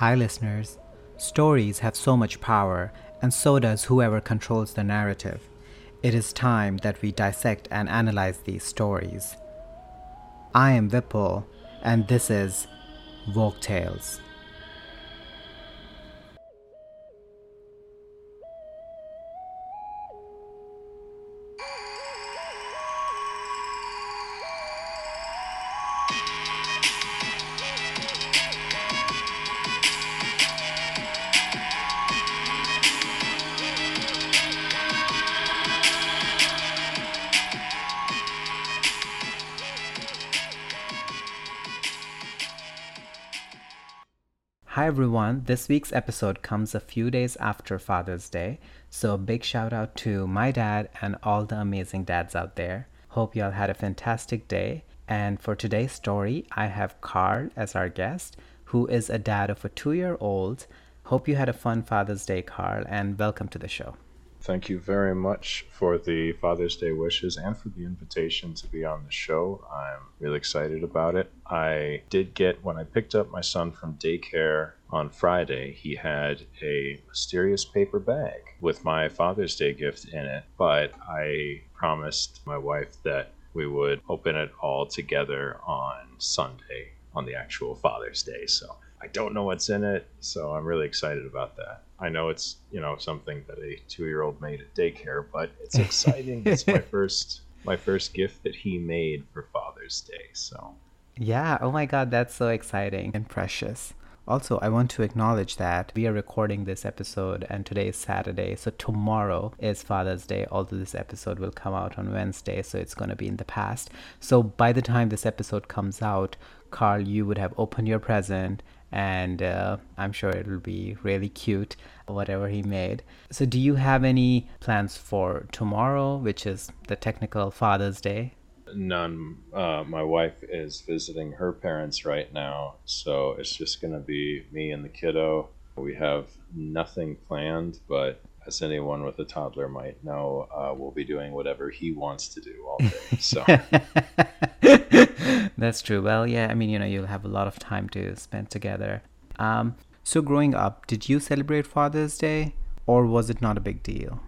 Hi, listeners. Stories have so much power, and so does whoever controls the narrative. It is time that we dissect and analyze these stories. I am Vipul, and this is Woke Tales. Hi everyone, this week's episode comes a few days after Father's Day, so a big shout out to my dad and all the amazing dads out there. Hope y'all had a fantastic day. And for today's story, I have Carl as our guest, who is a dad of a two year old. Hope you had a fun Father's Day, Carl, and welcome to the show. Thank you very much for the Father's Day wishes and for the invitation to be on the show. I'm really excited about it. I did get, when I picked up my son from daycare on Friday, he had a mysterious paper bag with my Father's Day gift in it, but I promised my wife that we would open it all together on Sunday, on the actual Father's Day. So I don't know what's in it, so I'm really excited about that. I know it's you know something that a two year old made at daycare, but it's exciting. it's my first my first gift that he made for Father's Day. So Yeah, oh my god, that's so exciting and precious. Also, I want to acknowledge that we are recording this episode and today is Saturday, so tomorrow is Father's Day, although this episode will come out on Wednesday, so it's going to be in the past. So by the time this episode comes out, Carl, you would have opened your present and uh, I'm sure it'll be really cute, whatever he made. So, do you have any plans for tomorrow, which is the technical Father's Day? none. Uh, my wife is visiting her parents right now, so it's just going to be me and the kiddo. We have nothing planned, but as anyone with a toddler might know, uh, we'll be doing whatever he wants to do all day. So That's true. Well, yeah, I mean, you know, you'll have a lot of time to spend together. Um, so, growing up, did you celebrate Father's Day, or was it not a big deal?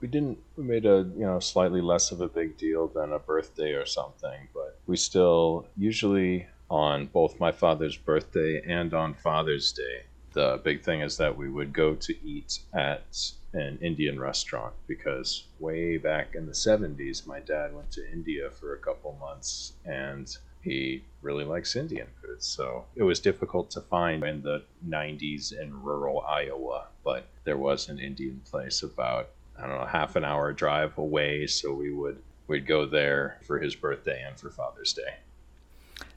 we didn't. We made a you know slightly less of a big deal than a birthday or something, but we still usually on both my father's birthday and on Father's Day. The big thing is that we would go to eat at an Indian restaurant because way back in the 70s, my dad went to India for a couple months and he really likes Indian food. So it was difficult to find in the 90s in rural Iowa, but there was an Indian place about, I don't know, half an hour drive away. So we would we'd go there for his birthday and for Father's Day.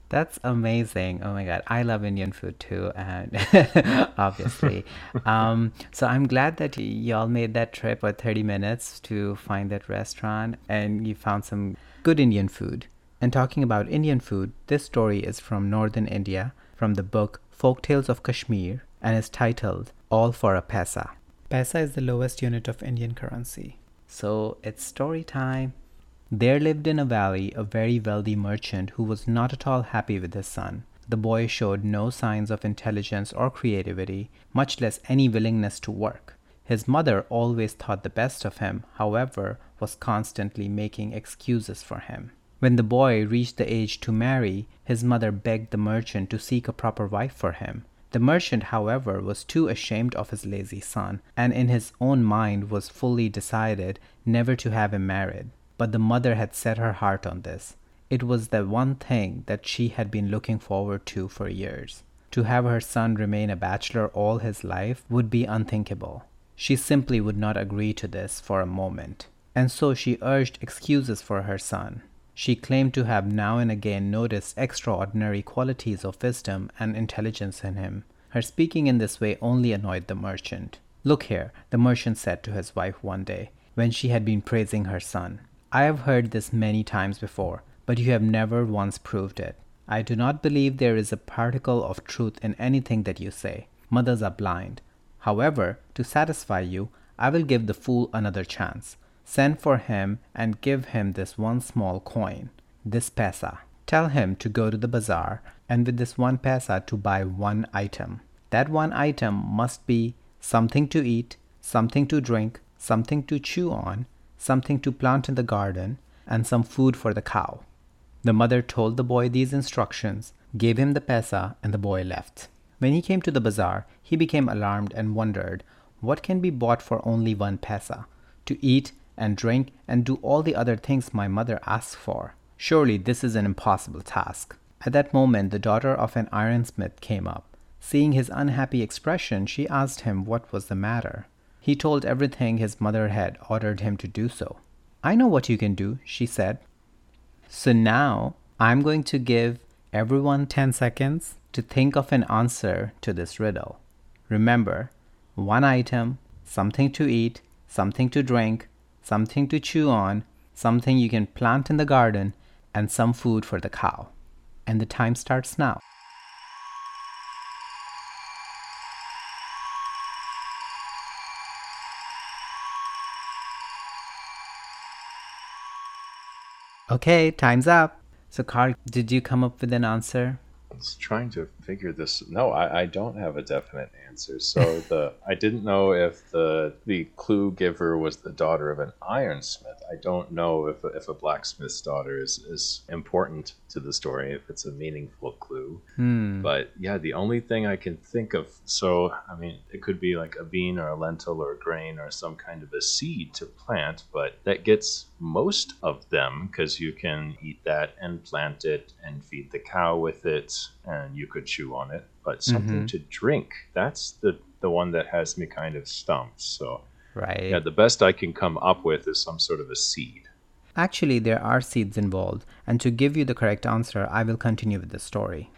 That's amazing. Oh my God. I love Indian food too, and obviously. um, so I'm glad that y'all made that trip for 30 minutes to find that restaurant and you found some good Indian food. And talking about Indian food, this story is from northern India from the book Folk Tales of Kashmir and is titled All for a Paisa. Paisa is the lowest unit of Indian currency. So it's story time. There lived in a valley a very wealthy merchant who was not at all happy with his son. The boy showed no signs of intelligence or creativity, much less any willingness to work. His mother always thought the best of him, however, was constantly making excuses for him. When the boy reached the age to marry, his mother begged the merchant to seek a proper wife for him. The merchant, however, was too ashamed of his lazy son, and in his own mind was fully decided never to have him married. But the mother had set her heart on this. It was the one thing that she had been looking forward to for years. To have her son remain a bachelor all his life would be unthinkable. She simply would not agree to this for a moment. And so she urged excuses for her son. She claimed to have now and again noticed extraordinary qualities of wisdom and intelligence in him. Her speaking in this way only annoyed the merchant. Look here, the merchant said to his wife one day, when she had been praising her son. I have heard this many times before, but you have never once proved it. I do not believe there is a particle of truth in anything that you say. Mothers are blind. However, to satisfy you, I will give the fool another chance. Send for him and give him this one small coin, this paisa. Tell him to go to the bazaar and with this one paisa to buy one item. That one item must be something to eat, something to drink, something to chew on, something to plant in the garden, and some food for the cow. The mother told the boy these instructions, gave him the paisa, and the boy left. When he came to the bazaar, he became alarmed and wondered what can be bought for only one paisa to eat and drink and do all the other things my mother asks for. Surely this is an impossible task. At that moment, the daughter of an ironsmith came up. Seeing his unhappy expression, she asked him what was the matter. He told everything his mother had ordered him to do so. I know what you can do, she said. So now I'm going to give everyone 10 seconds to think of an answer to this riddle. Remember, one item, something to eat, something to drink, something to chew on, something you can plant in the garden, and some food for the cow. And the time starts now. Okay, time's up. So, Carl, did you come up with an answer? I was trying to figure this. No, I, I don't have a definite answer. So the I didn't know if the the clue giver was the daughter of an ironsmith. I don't know if if a blacksmith's daughter is is important to the story, if it's a meaningful clue. Hmm. But yeah, the only thing I can think of. So I mean, it could be like a bean or a lentil or a grain or some kind of a seed to plant, but that gets most of them because you can eat that and plant it and feed the cow with it and you could chew on it but something Mhm. to drink that's the the one that has me kind of stumped so Right. yeah the best i can come up with is some sort of a seed Actually, there are seeds involved, and to give you the correct answer, I will continue with the story.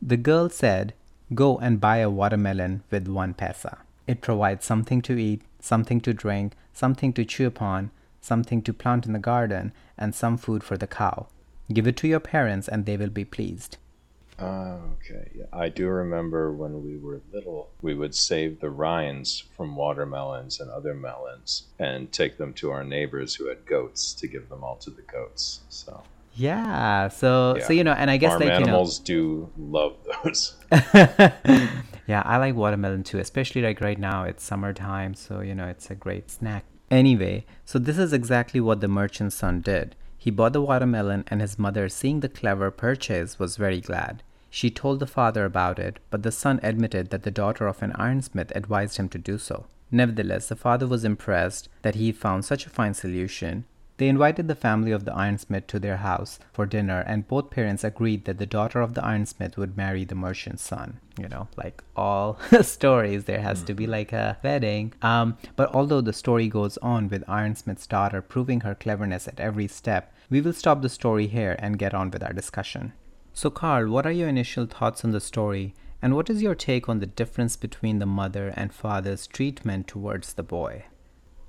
The girl said, Go and buy a watermelon with one paisa. It provides something to eat, something to drink, something to chew upon, something to plant in the garden, and some food for the cow. Give it to your parents, and they will be pleased. Uh, okay yeah i do remember when we were little we would save the rinds from watermelons and other melons and take them to our neighbors who had goats to give them all to the goats so Yeah, so so you know, and I guess farm like you know, animals do love those yeah, I like watermelon too, especially like right now it's summertime, so you know it's a great snack. Anyway, so this is exactly what the merchant's son did. He bought the watermelon, and his mother, seeing the clever purchase, was very glad. She told the father about it, but the son admitted that the daughter of an ironsmith advised him to do so. Nevertheless, the father was impressed that he found such a fine solution. They invited the family of the ironsmith to their house for dinner, and both parents agreed that the daughter of the ironsmith would marry the merchant's son. You know, like all stories, there has to be like a wedding. Um, but although the story goes on with Ironsmith's daughter proving her cleverness at every step, we will stop the story here and get on with our discussion. So, Carl, what are your initial thoughts on the story, and what is your take on the difference between the mother and father's treatment towards the boy?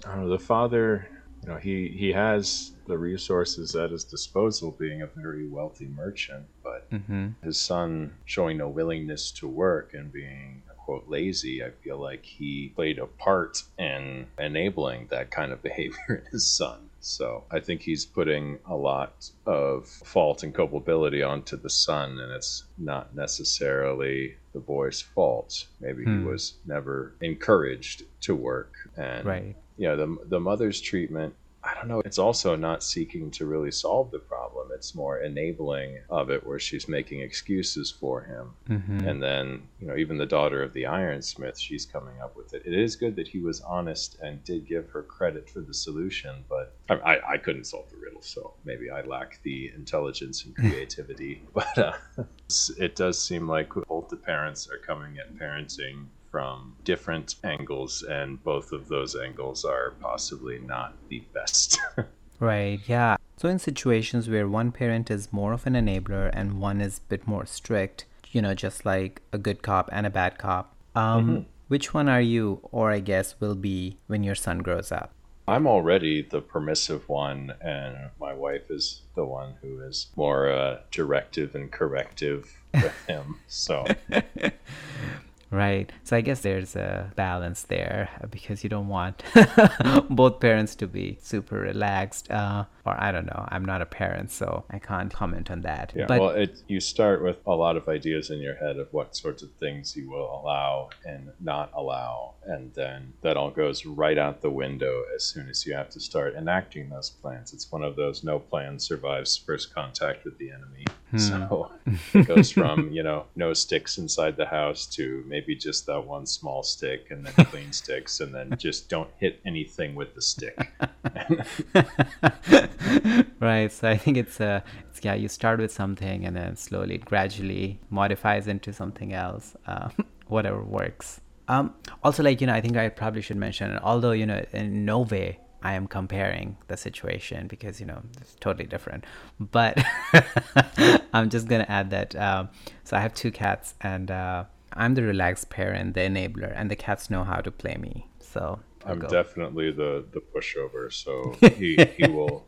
I don't know, the father, you know, he, he has the resources at his disposal, being a very wealthy merchant, but Mm-hmm. his son showing no willingness to work and being, quote, lazy, I feel like he played a part in enabling that kind of behavior in his son. So I think he's putting a lot of fault and culpability onto the son, and it's not necessarily the boy's fault. Maybe he Hmm. was never encouraged to work, and Right. yeah, the the mother's treatment. I don't know. It's also not seeking to really solve the problem. It's more enabling of it, where she's making excuses for him. Mm-hmm. And then, you know, even the daughter of the ironsmith, she's coming up with it. It is good that he was honest and did give her credit for the solution, but I, I, I couldn't solve the riddle, so maybe I lack the intelligence and creativity. but uh, it does seem like both the parents are coming at parenting from different angles, and both of those angles are possibly not the best. Right, yeah. So, in situations where one parent is more of an enabler and one is a bit more strict, you know, just like a good cop and a bad cop, um, which one are you, or I guess will be when your son grows up? I'm already the permissive one, and my wife is the one who is more uh, directive and corrective with him. So, Right. So I guess there's a balance there uh, because you don't want both parents to be super relaxed. Uh, or I don't know. I'm not a parent, so I can't comment on that. Yeah, but well, it, you start with a lot of ideas in your head of what sorts of things you will allow and not allow, and then that all goes right out the window as soon as you have to start enacting those plans. It's one of those no plan survives first contact with the enemy. Hmm. So it goes from, you know, no sticks inside the house to maybe just that one small stick and then clean sticks and then just don't hit anything with the stick. right. So I think it's a, it's, yeah, you start with something and then slowly, gradually modifies into something else, uh, whatever works. Um, also, like, you know, I think I probably should mention, although, you know, in no way I am comparing the situation because, you know, it's totally different. But I'm just going to add that. Um, so I have two cats and uh, I'm the relaxed parent, the enabler, and the cats know how to play me. So I'll I'm go. definitely the, the pushover. So he, he will,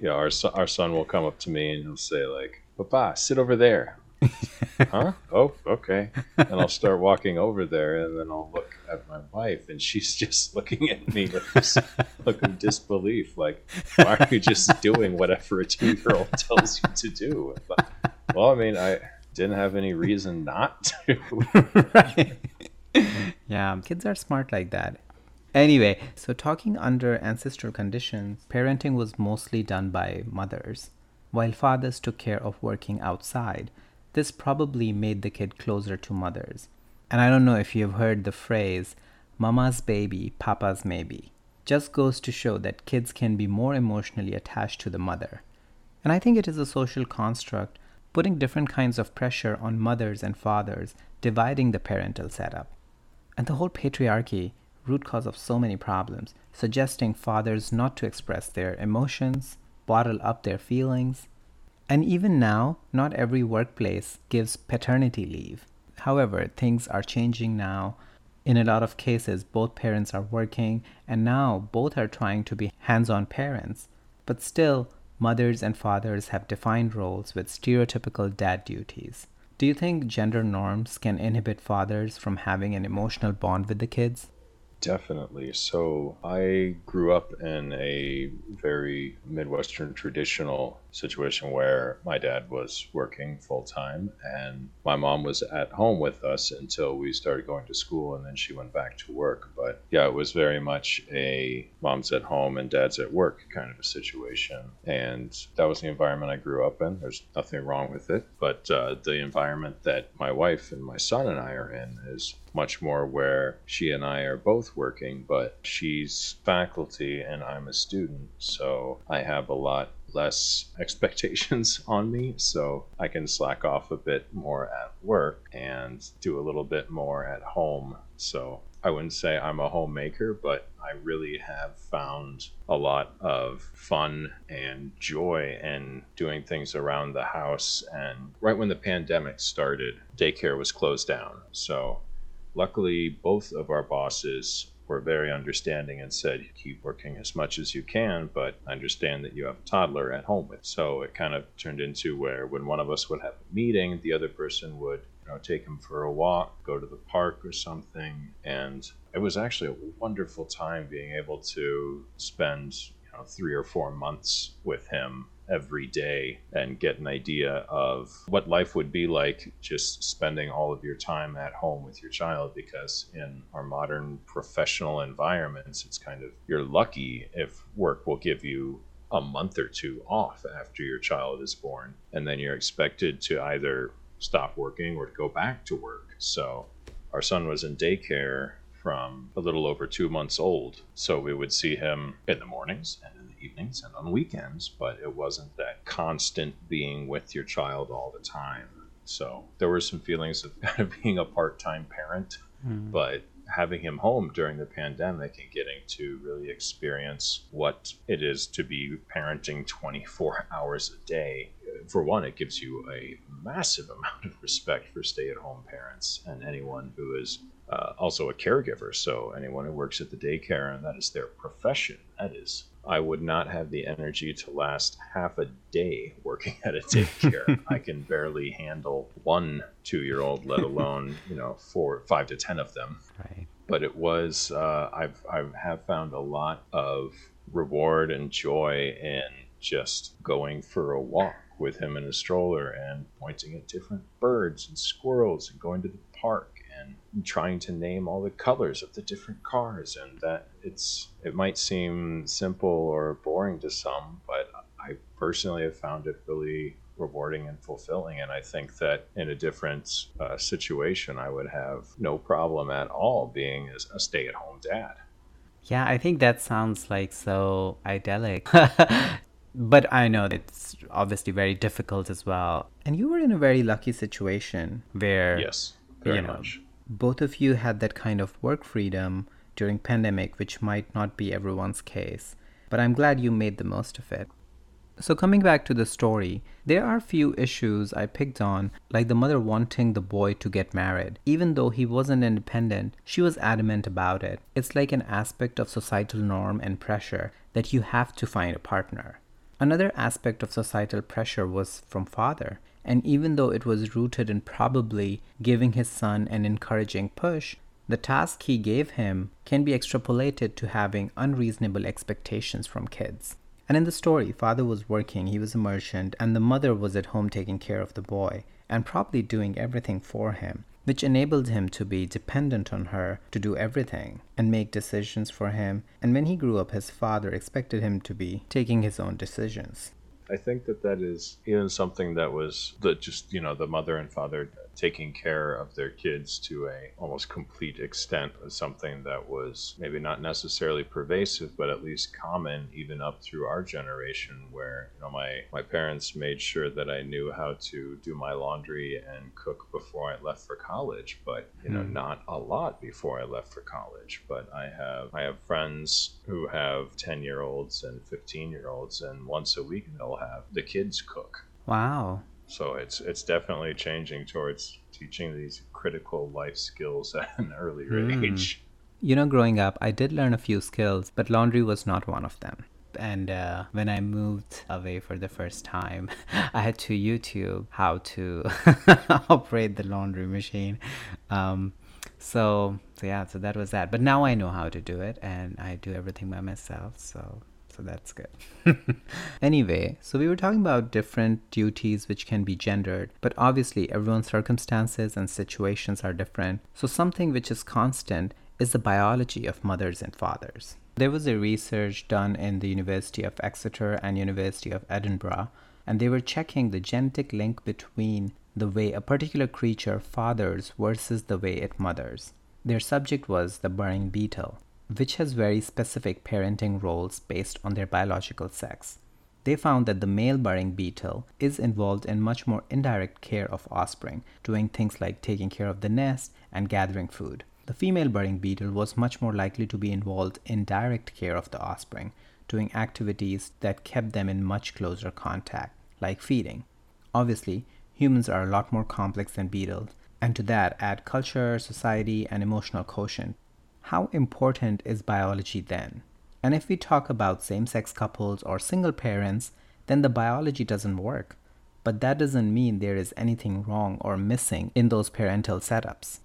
yeah, our, son, our son will come up to me and he'll say, like, Papa, sit over there. huh? Oh, okay. And I'll start walking over there, and then I'll look at my wife, and she's just looking at me with this look of disbelief, like, "Why are you just doing whatever a two-year-old tells you to do?" But, well, I mean, I didn't have any reason not to. right. yeah, kids are smart like that. Anyway, so talking under ancestral conditions, parenting was mostly done by mothers, while fathers took care of working outside. This probably made the kid closer to mothers. And I don't know if you've heard the phrase, mama's baby, papa's maybe. Just goes to show that kids can be more emotionally attached to the mother. And I think it is a social construct putting different kinds of pressure on mothers and fathers, dividing the parental setup. And the whole patriarchy, root cause of so many problems, suggesting fathers not to express their emotions, bottle up their feelings. And even now, not every workplace gives paternity leave. However, things are changing now. In a lot of cases, both parents are working, and now both are trying to be hands on parents. But still, mothers and fathers have defined roles with stereotypical dad duties. Do you think gender norms can inhibit fathers from having an emotional bond with the kids? Definitely. So I grew up in a very Midwestern traditional situation where my dad was working full time and my mom was at home with us until we started going to school and then she went back to work. But yeah, it was very much a mom's at home and dad's at work kind of a situation. And that was the environment I grew up in. There's nothing wrong with it. But uh, the environment that my wife and my son and I are in is much more where she and I are both working, but she's faculty and I'm a student. So I have a lot less expectations on me. So I can slack off a bit more at work and do a little bit more at home. So I wouldn't say I'm a homemaker, but I really have found a lot of fun and joy in doing things around the house. And right when the pandemic started, daycare was closed down. So luckily, both of our bosses were very understanding and said, keep working as much as you can, but understand that you have a toddler at home with. So it kind of turned into where when one of us would have a meeting, the other person would you know, take him for a walk, go to the park or something. And it was actually a wonderful time being able to spend you know, three or four months with him every day and get an idea of what life would be like just spending all of your time at home with your child because in our modern professional environments it's kind of you're lucky if work will give you a month or two off after your child is born and then you're expected to either stop working or to go back to work so our son was in daycare from a little over two months old. So we would see him in the mornings and evenings and on weekends, but it wasn't that constant being with your child all the time. So there were some feelings of kind of being a part time parent, Mm. but having him home during the pandemic and getting to really experience what it is to be parenting 24 hours a day. For one, it gives you a massive amount of respect for stay at home parents and anyone who is uh, also a caregiver. So anyone who works at the daycare and that is their profession, that is. I would not have the energy to last half a day working at a daycare. I can barely handle one two-year-old, let alone you know four, five to ten of them. Right. But it was uh, I've I have found a lot of reward and joy in just going for a walk with him in a stroller and pointing at different birds and squirrels and going to the park and trying to name all the colors of the different cars and that it's it might seem simple or boring to some but i personally have found it really rewarding and fulfilling and i think that in a different uh, situation i would have no problem at all being a stay-at-home dad. Yeah i think that sounds like so idyllic. But i know it's obviously very difficult as well. And you were in a very lucky situation where yes very you know, much both of you had that kind of work freedom during pandemic which might not be everyone's case but i'm glad you made the most of it. So coming back to the story there are few issues i picked on like the mother wanting the boy to get married. Even though he wasn't independent she was adamant about it. It's like an aspect of societal norm and pressure that you have to find a partner. Another aspect of societal pressure was from father and even though it was rooted in probably giving his son an encouraging push, the task he gave him can be extrapolated to having unreasonable expectations from kids. And in the story, father was working, he was a merchant, and the mother was at home taking care of the boy and probably doing everything for him, which enabled him to be dependent on her to do everything and make decisions for him. And when he grew up, his father expected him to be taking his own decisions. I think that that is even something that was that just you know the mother and father taking care of their kids to a almost complete extent was something that was maybe not necessarily pervasive but at least common even up through our generation where you know my my parents made sure that I knew how to do my laundry and cook before I left for college but you know mm. not a lot before I left for college. But I have I have friends who have 10 year olds and 15 year olds and once a week they'll have the kids cook. Wow so it's it's definitely changing towards teaching these critical life skills at an earlier mm. age. You know, growing up, I did learn a few skills, but laundry was not one of them. And uh, when I moved away for the first time, I had to YouTube how to operate the laundry machine. Um, so, so yeah, so that was that. But now I know how to do it, and I do everything by myself. So that's good. anyway, so we were talking about different duties which can be gendered, but obviously everyone's circumstances and situations are different. So something which is constant is the biology of mothers and fathers. There was a research done in the University of Exeter and University of Edinburgh, and they were checking the genetic link between the way a particular creature fathers versus the way it mothers. Their subject was the burying beetle which has very specific parenting roles based on their biological sex. They found that the male burying beetle is involved in much more indirect care of offspring, doing things like taking care of the nest and gathering food. The female burying beetle was much more likely to be involved in direct care of the offspring, doing activities that kept them in much closer contact, like feeding. Obviously, humans are a lot more complex than beetles, and to that add culture, society, and emotional quotient how important is biology then? And if we talk about same sex couples or single parents, then the biology doesn't work. But that doesn't mean there is anything wrong or missing in those parental setups.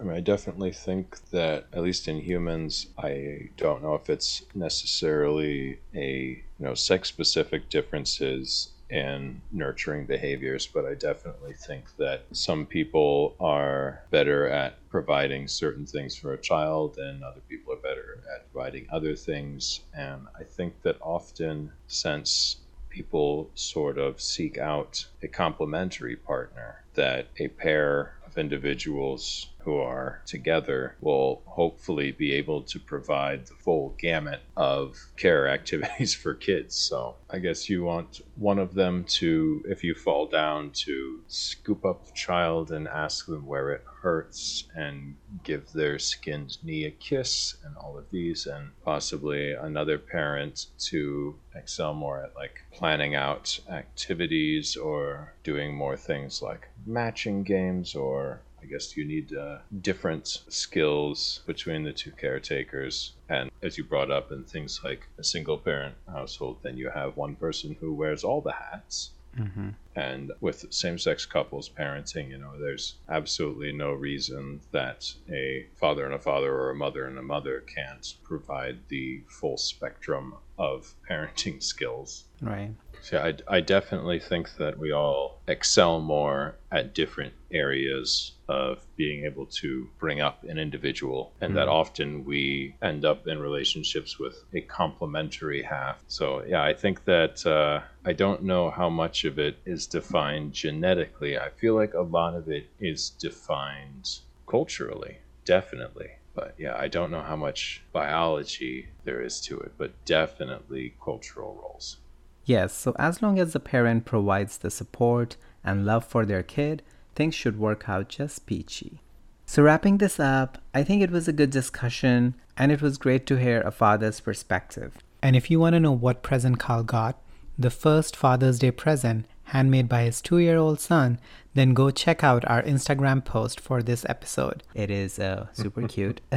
I mean, I definitely think that, at least in humans, I don't know if it's necessarily a, you know, sex specific differences and nurturing behaviors, but I definitely think that some people are better at providing certain things for a child and other people are better at providing other things. And I think that often, since people sort of seek out a complementary partner, that a pair of individuals who are together will hopefully be able to provide the full gamut of care activities for kids. So I guess you want one of them to, if you fall down, to scoop up the child and ask them where it hurts and give their skinned knee a kiss and all of these, and possibly another parent to excel more at like planning out activities or doing more things like matching games or guess you need uh, different skills between the two caretakers. And as you brought up in things like a single parent household, then you have one person who wears all the hats. Mm-hmm. And with same sex couples parenting, you know, there's absolutely no reason that a father and a father or a mother and a mother can't provide the full spectrum of parenting skills. Right. So I, I definitely think that we all excel more at different areas of being able to bring up an individual, and that often we end up in relationships with a complementary half. So, yeah, I think that uh, I don't know how much of it is defined genetically. I feel like a lot of it is defined culturally, definitely. But yeah, I don't know how much biology there is to it, but definitely cultural roles. Yes, so as long as the parent provides the support and love for their kid, things should work out just peachy. So, wrapping this up, I think it was a good discussion and it was great to hear a father's perspective. And if you want to know what present Carl got, the first Father's Day present handmade by his two year old son, then go check out our Instagram post for this episode. It is uh, super cute.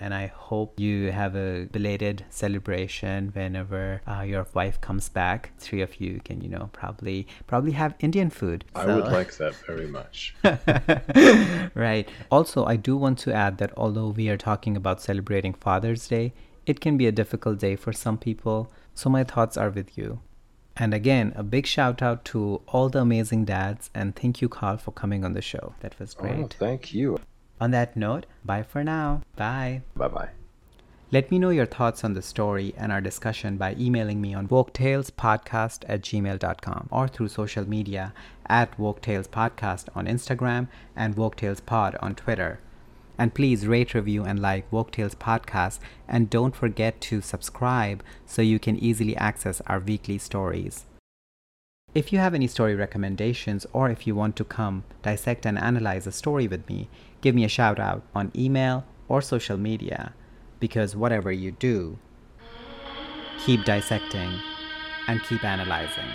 and I hope you have a belated celebration whenever uh, your wife comes back. Three of you can, you know, probably probably have Indian food. I would like that very much. right. Also, I do want to add that although we are talking about celebrating Father's Day, it can be a difficult day for some people. So my thoughts are with you. And again, a big shout out to all the amazing dads, and thank you, Carl, for coming on the show. That was oh, great. Oh, thank you. On that note, bye for now. Bye. Bye bye. Let me know your thoughts on the story and our discussion by emailing me on woketalespodcast at gmail.com or through social media at woketalespodcast on Instagram and woketalespod on Twitter. And please rate, review, and like Woke Tales podcast. And don't forget to subscribe so you can easily access our weekly stories. If you have any story recommendations or if you want to come dissect and analyze a story with me, give me a shout out on email or social media. Because whatever you do, keep dissecting and keep analyzing.